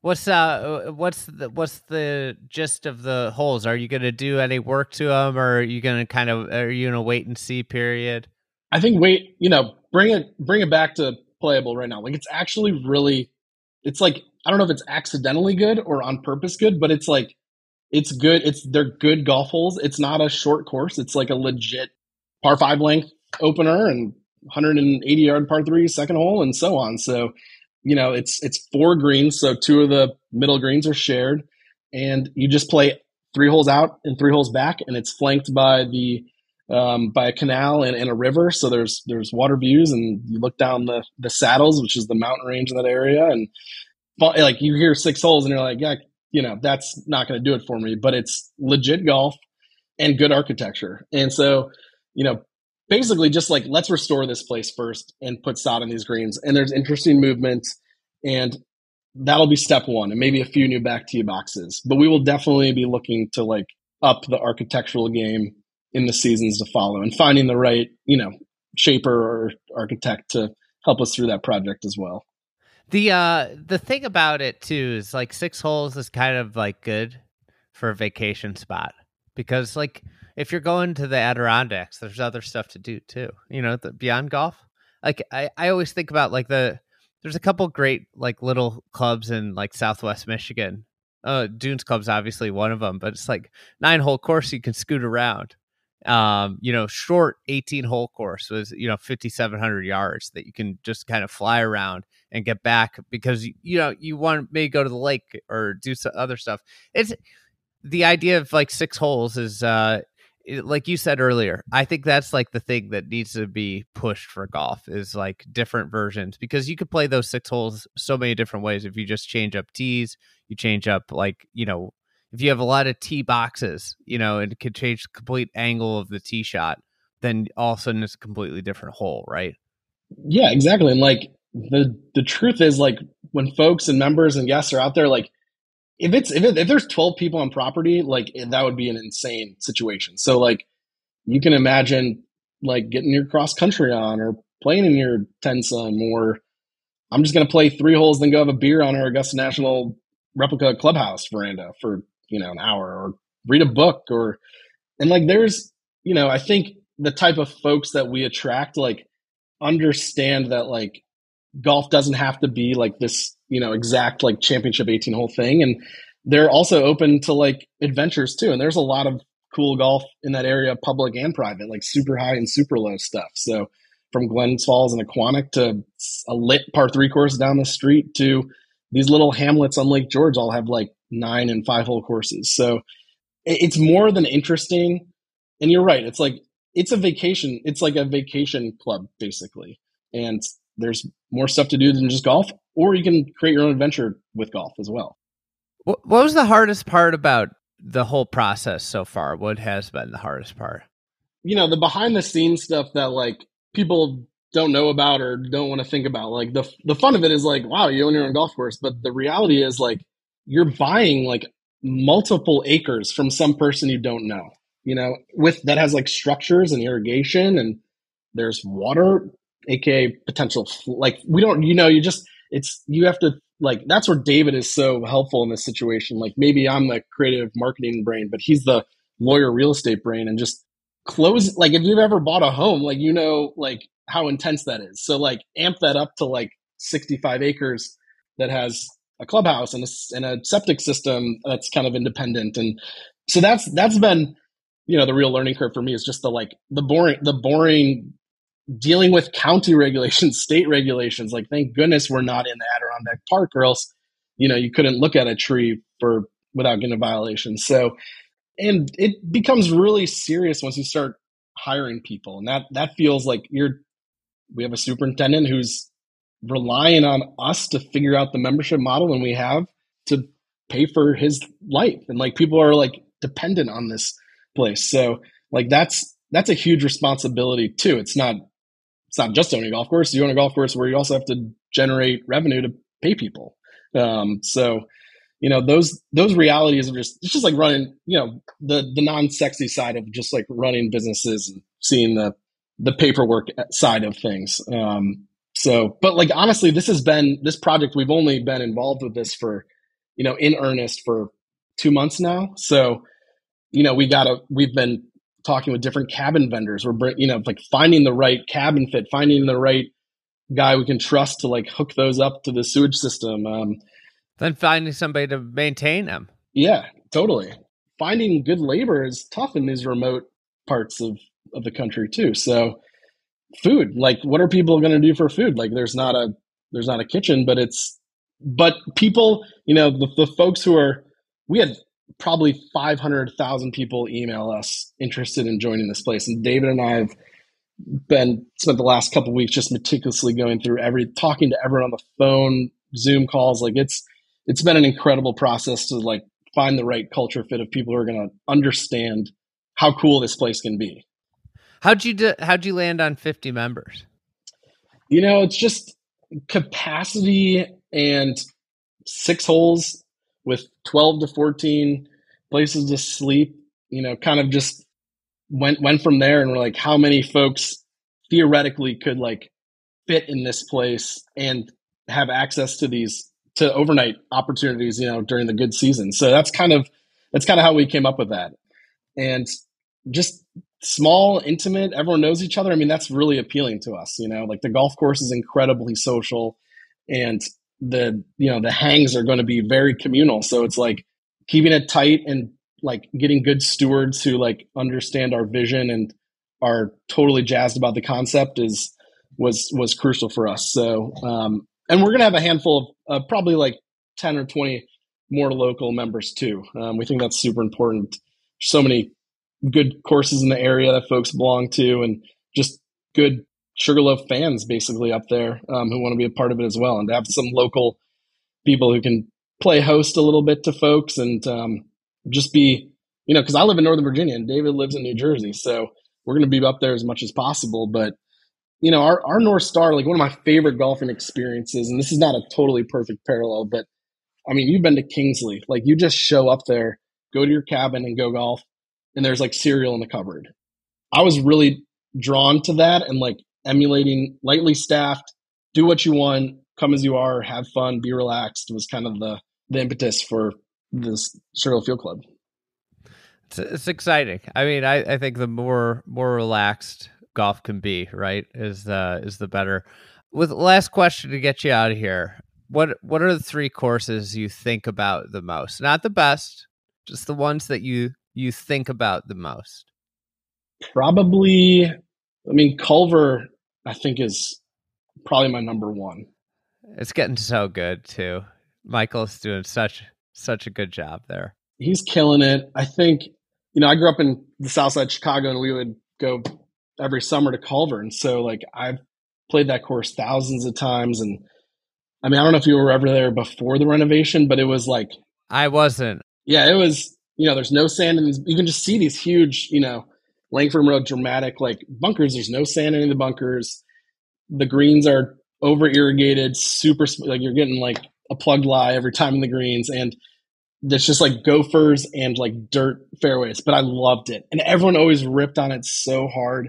What's uh what's the what's the gist of the holes? Are you going to do any work to them, or are you going to kind of are you in a wait and see period? I think wait, you know, bring it bring it back to playable right now. Like it's actually really, it's like I don't know if it's accidentally good or on purpose good, but it's like it's good. It's they're good golf holes. It's not a short course. It's like a legit par five length opener and 180 yard par three second hole and so on. So, you know, it's it's four greens. So two of the middle greens are shared, and you just play three holes out and three holes back, and it's flanked by the um, by a canal and, and, a river. So there's there's water views, and you look down the the saddles, which is the mountain range in that area, and like you hear six holes, and you're like, yeah, you know, that's not going to do it for me. But it's legit golf and good architecture, and so you know, basically just like let's restore this place first and put sod on these greens. And there's interesting movements, and that'll be step one, and maybe a few new back tee boxes. But we will definitely be looking to like up the architectural game in the seasons to follow, and finding the right you know shaper or architect to help us through that project as well. The uh the thing about it too is like six holes is kind of like good for a vacation spot because like if you're going to the Adirondacks, there's other stuff to do too. You know, the beyond golf. Like I, I always think about like the there's a couple great like little clubs in like Southwest Michigan. Uh, Dunes Club's obviously one of them, but it's like nine hole course you can scoot around. Um, you know, short 18 hole course was you know 5,700 yards that you can just kind of fly around and get back because you know you want may go to the lake or do some other stuff. It's the idea of like six holes is uh like you said earlier, I think that's like the thing that needs to be pushed for golf is like different versions because you could play those six holes so many different ways. If you just change up tees, you change up like you know if you have a lot of tee boxes, you know, and it could change the complete angle of the tee shot, then all of a sudden it's a completely different hole, right? Yeah, exactly. And like the the truth is, like when folks and members and guests are out there, like if it's if, it, if there's 12 people on property like that would be an insane situation so like you can imagine like getting your cross country on or playing in your 10 sun or i'm just going to play three holes then go have a beer on our augusta national replica clubhouse veranda for you know an hour or read a book or and like there's you know i think the type of folks that we attract like understand that like golf doesn't have to be like this you know exact like championship 18 hole thing. And they're also open to like adventures too. And there's a lot of cool golf in that area public and private like super high and super low stuff. So from glens falls and aquanic to a lit par three course down the street to these little hamlets on lake george all have like nine and five hole courses so it's more than interesting and you're right it's like it's a vacation it's like a vacation club basically and there's more stuff to do than just golf, or you can create your own adventure with golf as well. What was the hardest part about the whole process so far? What has been the hardest part? You know, the behind the scenes stuff that like people don't know about or don't want to think about. Like the the fun of it is like, wow, you own your own golf course, but the reality is like you're buying like multiple acres from some person you don't know. You know, with that has like structures and irrigation and there's water aka potential like we don't you know you just it's you have to like that's where david is so helpful in this situation like maybe i'm the creative marketing brain but he's the lawyer real estate brain and just close like if you've ever bought a home like you know like how intense that is so like amp that up to like 65 acres that has a clubhouse and a, and a septic system that's kind of independent and so that's that's been you know the real learning curve for me is just the like the boring the boring dealing with county regulations, state regulations. Like, thank goodness we're not in the Adirondack Park, or else, you know, you couldn't look at a tree for without getting a violation. So, and it becomes really serious once you start hiring people, and that that feels like you're. We have a superintendent who's relying on us to figure out the membership model, and we have to pay for his life, and like people are like dependent on this place. So, like that's that's a huge responsibility too. It's not it's not just owning a golf course. You own a golf course where you also have to generate revenue to pay people. Um, so you know those those realities are just it's just like running you know the the non-sexy side of just like running businesses and seeing the the paperwork side of things um so but like honestly this has been this project we've only been involved with this for you know in earnest for two months now so you know we gotta we've been talking with different cabin vendors we're you know like finding the right cabin fit finding the right guy we can trust to like hook those up to the sewage system um then finding somebody to maintain them. Yeah, totally. Finding good labor is tough in these remote parts of, of the country too. So food, like what are people going to do for food? Like there's not a there's not a kitchen, but it's but people, you know, the, the folks who are we had probably 500,000 people email us interested in joining this place and David and I have been spent the last couple weeks just meticulously going through every talking to everyone on the phone, Zoom calls, like it's it's been an incredible process to like find the right culture fit of people who are going to understand how cool this place can be. How'd you do, how'd you land on 50 members? You know, it's just capacity and six holes with 12 to 14 places to sleep, you know, kind of just went went from there and we're like how many folks theoretically could like fit in this place and have access to these to overnight opportunities, you know, during the good season. So that's kind of that's kind of how we came up with that. And just small, intimate, everyone knows each other. I mean, that's really appealing to us, you know. Like the golf course is incredibly social and the you know, the hangs are going to be very communal. So it's like keeping it tight and like getting good stewards who like understand our vision and are totally jazzed about the concept is was was crucial for us. So um, and we're going to have a handful of uh, probably like 10 or 20 more local members too. Um, we think that's super important. So many good courses in the area that folks belong to, and just good Sugarloaf fans basically up there um, who want to be a part of it as well, and to have some local people who can play host a little bit to folks and um, just be, you know, because I live in Northern Virginia and David lives in New Jersey, so we're going to be up there as much as possible. But you know, our, our North Star, like one of my favorite golfing experiences, and this is not a totally perfect parallel, but I mean, you've been to Kingsley. Like you just show up there, go to your cabin and go golf, and there's like cereal in the cupboard. I was really drawn to that and like emulating lightly staffed, do what you want, come as you are, have fun, be relaxed was kind of the, the impetus for this cereal Field Club. It's, it's exciting. I mean, I, I think the more more relaxed golf can be, right? Is the is the better. With last question to get you out of here. What what are the three courses you think about the most? Not the best, just the ones that you you think about the most. Probably I mean Culver I think is probably my number one. It's getting so good too. Michael's doing such such a good job there. He's killing it. I think you know, I grew up in the south side of Chicago and we would go every summer to Culver. And so like I've played that course thousands of times and I mean I don't know if you were ever there before the renovation, but it was like I wasn't. Yeah, it was you know, there's no sand in these you can just see these huge, you know, Langford Moreau dramatic like bunkers. There's no sand in the bunkers. The greens are over irrigated, super like you're getting like a plugged lie every time in the greens and it's just like gophers and like dirt fairways, but I loved it. And everyone always ripped on it so hard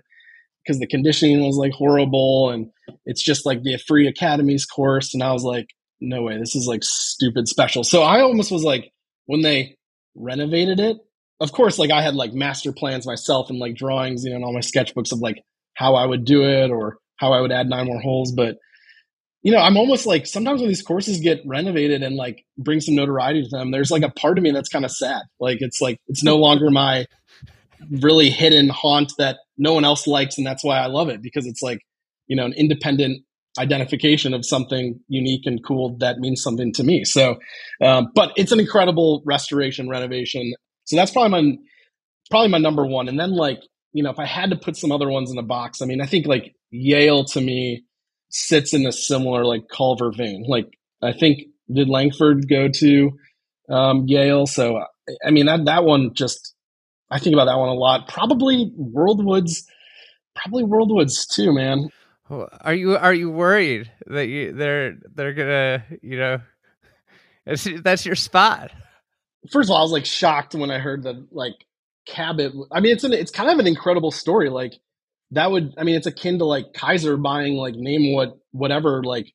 because the conditioning was like horrible and it's just like the free academies course and i was like no way this is like stupid special so i almost was like when they renovated it. Of course like i had like master plans myself and like drawings you know and all my sketchbooks of like how i would do it or how i would add nine more holes but you know i'm almost like sometimes when these courses get renovated and like bring some notoriety to them there's like a part of me that's kind of sad. Like it's like it's no longer my really hidden haunt that no one else likes and that's why i love it because it's like you know an independent identification of something unique and cool that means something to me. So um, but it's an incredible restoration renovation. So that's probably my probably my number one. And then like you know if i had to put some other ones in the box i mean i think like yale to me sits in a similar like culver vein. Like i think did langford go to um, yale? So i mean that that one just I think about that one a lot. Probably Worldwoods, probably Worldwoods too, man. Are you are you worried that you they're they're gonna you know that's your spot? First of all, I was like shocked when I heard that like Cabot. I mean, it's an it's kind of an incredible story. Like that would I mean, it's akin to like Keiser buying like name what whatever like.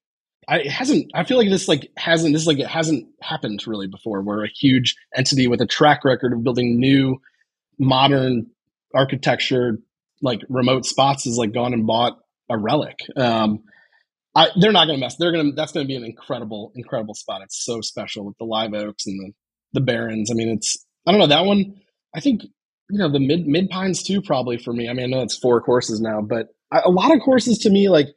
I, it hasn't. I feel like this like hasn't. This like it hasn't happened really before, where a huge entity with a track record of building new, modern architecture, like remote spots, is like gone and bought a relic. Um, I, they're not going to mess. They're going to. That's going to be an incredible, incredible spot. It's so special with the live oaks and the the barrens. I mean, it's. I don't know that one. I think you know the mid mid pines too. Probably for me. I mean, I know it's four courses now, but I, a lot of courses to me, like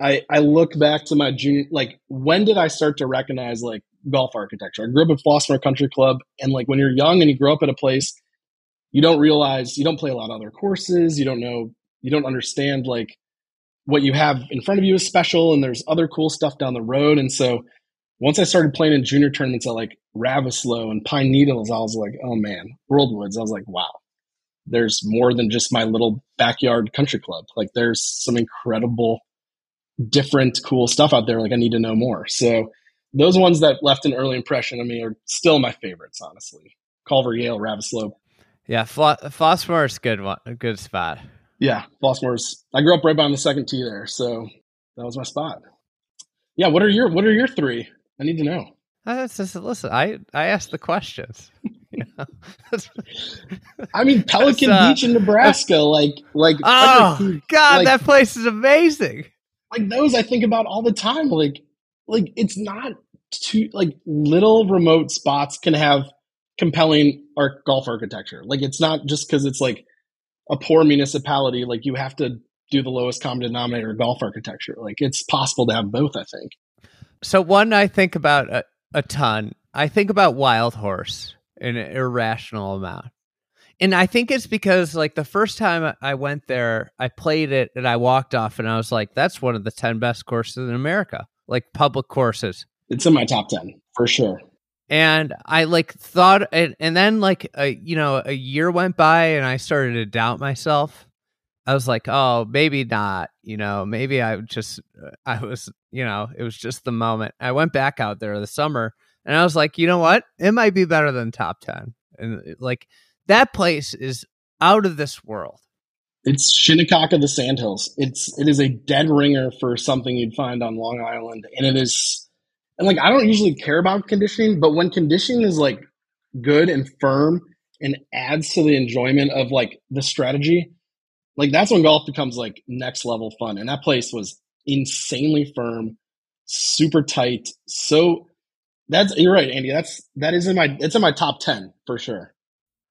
I I look back to my junior. Like when did I start to recognize like golf architecture? I grew up at Flossmoor Country Club, and like when you're young and you grow up at a place, you don't realize you don't play a lot of other courses. You don't know. You don't understand like what you have in front of you is special and there's other cool stuff down the road. And so once I started playing in junior tournaments at like Ravisloe and Pine Needles, I was like, oh man, Worldwoods. I was like, wow, there's more than just my little backyard country club. Like there's some incredible, different, cool stuff out there. Like I need to know more. So those ones that left an early impression on me are still my favorites, honestly. Culver, Yale, Ravisloe. Yeah, Flossmoor is good one, a good spot. Yeah, Flossmoor's. I grew up right behind the second tee there, so that was my spot. Yeah, what are your what are your three? I need to know. Uh, just, listen, I I asked the questions. I mean, Pelican uh, Beach in Nebraska, like like oh god, like, that place is amazing. Like those, I think about all the time. Like like it's not too like little remote spots can have compelling art golf architecture. Like it's not just because it's like a poor municipality, like you have to do the lowest common denominator golf architecture. Like it's possible to have both, I think. So one I think about a, a ton. I think about Wild Horse an irrational amount. And I think it's because like the first time I went there, I played it and I walked off and I was like, that's one of the 10 best courses in America, like public courses. It's in my top 10 for sure and I like thought, and, and then like a you know a year went by, and I started to doubt myself. I was like, oh, maybe not. You know, maybe I just uh, I was you know it was just the moment. I went back out there the summer, and I was like, you know what, it might be better than top ten, and uh, like that place is out of this world. It's Shinnecock of the Sandhills. It's it is a dead ringer for something you'd find on Long Island, and it is and like I don't usually care about conditioning, but when conditioning is like good and firm and adds to the enjoyment of like the strategy, like that's when golf becomes like next level fun. And that place was insanely firm, super tight. So that's you're right, Andy. That's that is in my it's in my top ten for sure.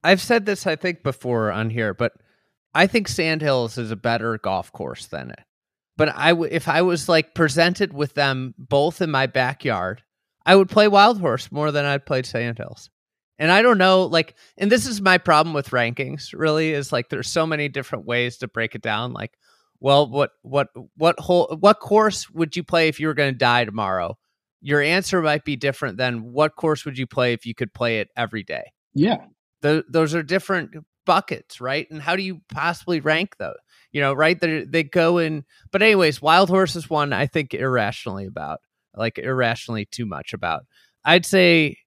I've said this I think before on here, but I think Sandhills is a better golf course than it but I w- if I was like presented with them both in my backyard, I would play Wild Horse more than I'd play Sandhills. And I don't know, like, and this is my problem with rankings. Really, is like there's so many different ways to break it down. Like, well, what what what whole what course would you play if you were going to die tomorrow? Your answer might be different than what course would you play if you could play it every day. Yeah, those are different buckets, right? And how do you possibly rank those? You know, right? They they go in, but anyways, Wild Horse is one I think irrationally about, like irrationally too much about. I'd say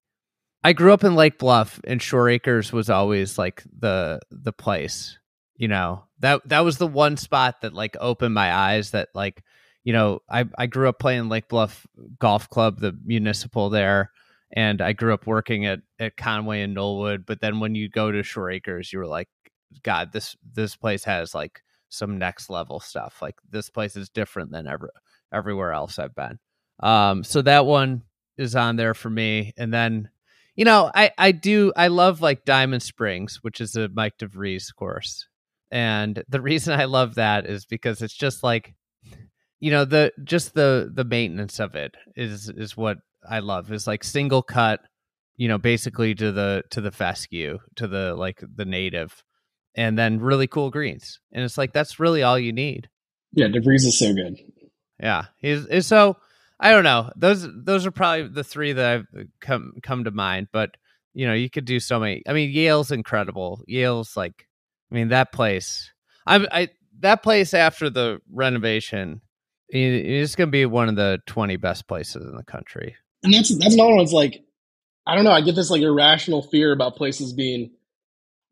I grew up in Lake Bluff, and Shore Acres was always like the the place. You know that that was the one spot that like opened my eyes. That like you know I I grew up playing Lake Bluff Golf Club, the municipal there, and I grew up working at at Conway and Knollwood. But then when you go to Shore Acres, you were like, God, this this place has like some next level stuff. Like this place is different than ever everywhere else I've been. Um, so that one is on there for me. And then, you know, I I do I love like Diamond Springs, which is a Mike DeVries course. And the reason I love that is because it's just like you know, the just the the maintenance of it is is what I love. Is like single cut, you know, basically to the to the fescue, to the like the native and then really cool greens. And it's like that's really all you need. Yeah, DeVries is so good. Yeah, he's, he's so I don't know. Those those are probably the three that I've uh, come come to mind. But you know, you could do so many. I mean, Yale's incredible. Yale's like, I mean, that place. I, I that place after the renovation it's going to be one of the 20 best places in the country. And that's that's another one. It's like I don't know. I get this like irrational fear about places being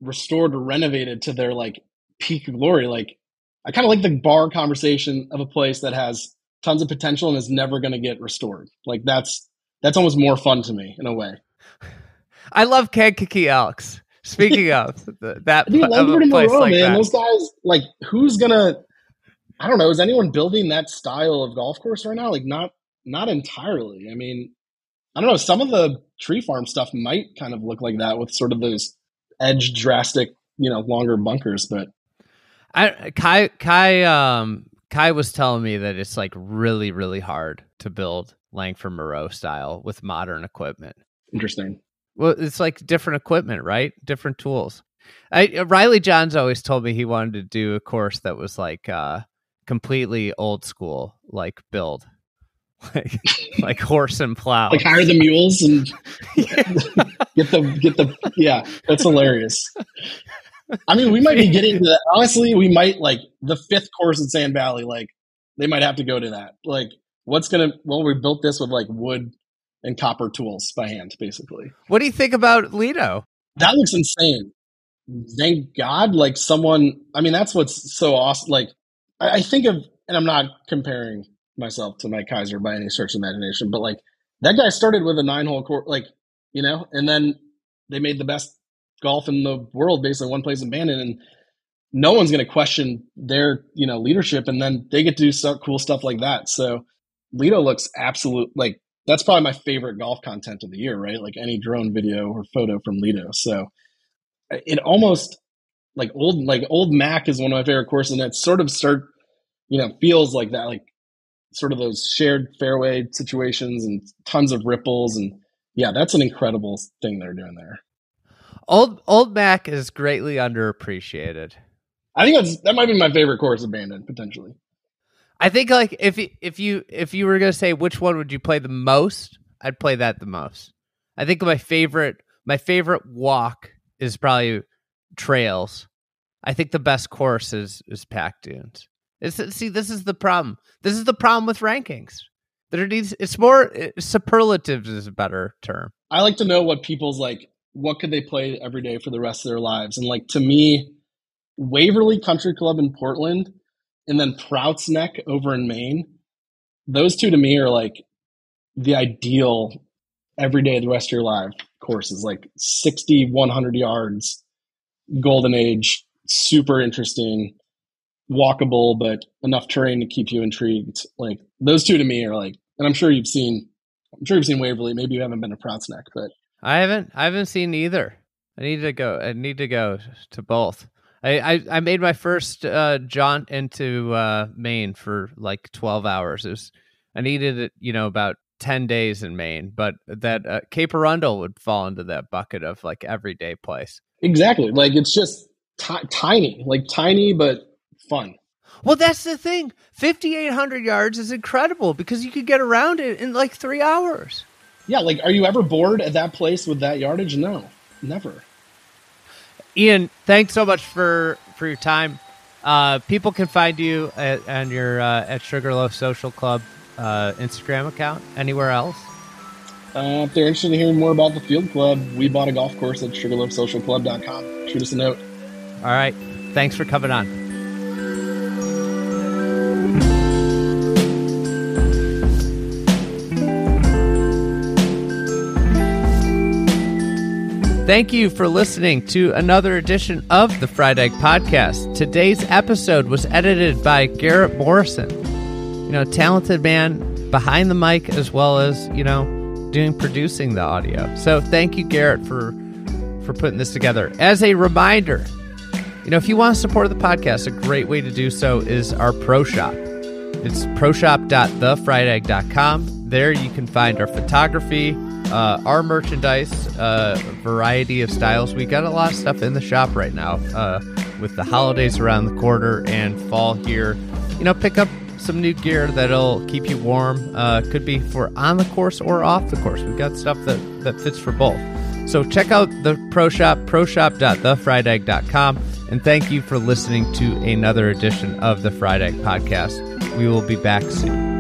restored or renovated to their like peak glory. Like I kind of like the bar conversation of a place that has tons of potential and is never going to get restored. Like that's that's almost more fun to me in a way. I love Kankakee Elks. Speaking of that, Dude, Langford and Moreau, like man, that. those guys. Like, who's gonna? I don't know. Is anyone building that style of golf course right now? Like, not not entirely. I mean, I don't know. Some of the tree farm stuff might kind of look like that with sort of those edge drastic, you know, longer bunkers. But I Kai Kai um Kai was telling me that it's like really really hard to build Langford Moreau style with modern equipment. Interesting. Well, it's like different equipment, right? Different tools. I, Riley Johns always told me he wanted to do a course that was like uh, completely old school, like build, like like horse and plow, like hire the mules and get the get the yeah. That's hilarious. I mean, we might be getting to that. Honestly, we might like the fifth course in Sand Valley. Like they might have to go to that. Like what's gonna? Well, we built this with like wood and copper tools by hand, basically. What do you think about Lido? That looks insane. Thank God, like someone. I mean, that's what's so awesome. Like, I, I think of, and I'm not comparing myself to Mike Keiser by any stretch of imagination, but like that guy started with a nine hole court, like you know, and then they made the best golf in the world based on one place in Bandon, and no one's going to question their you know leadership, and then they get to do so cool stuff like that. So Lido looks absolute like that's probably my favorite golf content of the year, right? Like any drone video or photo from Lido. So uh, it almost like old like old Mac is one of my favorite courses, and it sort of start you know feels like that, like sort of those shared fairway situations and tons of ripples and yeah, that's an incredible thing they're doing there. Old Old Mac is greatly underappreciated. I think that's that might be my favorite course abandoned potentially. I think like if if you if you were gonna say which one would you play the most, I'd play that the most. I think my favorite my favorite walk is probably trails. I think the best course is is Pac Dunes. It's, see, this is the problem. This is the problem with rankings. There needs it's more eh, superlatives is a better term. I like to know what people's like. What could they play every day for the rest of their lives? And like to me, Waverley Country Club in Portland and then Prouts Neck over in Maine. Those two to me are like the ideal every day of the rest of your life courses, like 60, 100 yards, golden age, super interesting, walkable, but enough terrain to keep you intrigued. Like those two to me are like, and I'm sure you've seen, I'm sure you've seen Waverley. Maybe you haven't been to Prouts Neck, but I haven't, I haven't seen either. I need to go. I need to go to both. I, I, I made my first uh, jaunt into uh, Maine for like twelve hours. It was I needed it, you know, about ten days in Maine, but that uh, Cape Arundel would fall into that bucket of like everyday place. Exactly, like it's just t- tiny, like tiny but fun. Well, that's the thing. Fifty eight hundred yards is incredible because you could get around it in like three hours. Yeah, like are you ever bored at that place with that yardage? No, never. Ian, thanks so much for for your time. Uh, people can find you at, on your uh, at Sugarloaf Social Club uh, Instagram account. Anywhere else? Uh, if they're interested in hearing more about the Field Club, we bought a golf course at sugarloafsocialclub.com. Shoot us a note. All right. Thanks for coming on. Thank you for listening to another edition of the Fried Egg Podcast. Today's episode was edited by Garrett Morrison. You know, talented man behind the mic as well as, you know, doing producing the audio. So thank you, Garrett, for for putting this together. As a reminder, you know, if you want to support the podcast, a great way to do so is our Pro Shop. It's proshop.thefriedegg.com. There you can find our photography, uh, our merchandise, uh, variety of styles. We got a lot of stuff in the shop right now uh, with the holidays around the corner and fall here. You know, pick up some new gear that'll keep you warm. Uh, could be for on the course or off the course. We've got stuff that, that fits for both. So check out the Pro Shop, proshop.thefriedegg.com. And thank you for listening to another edition of the Fried Egg Podcast. We will be back soon.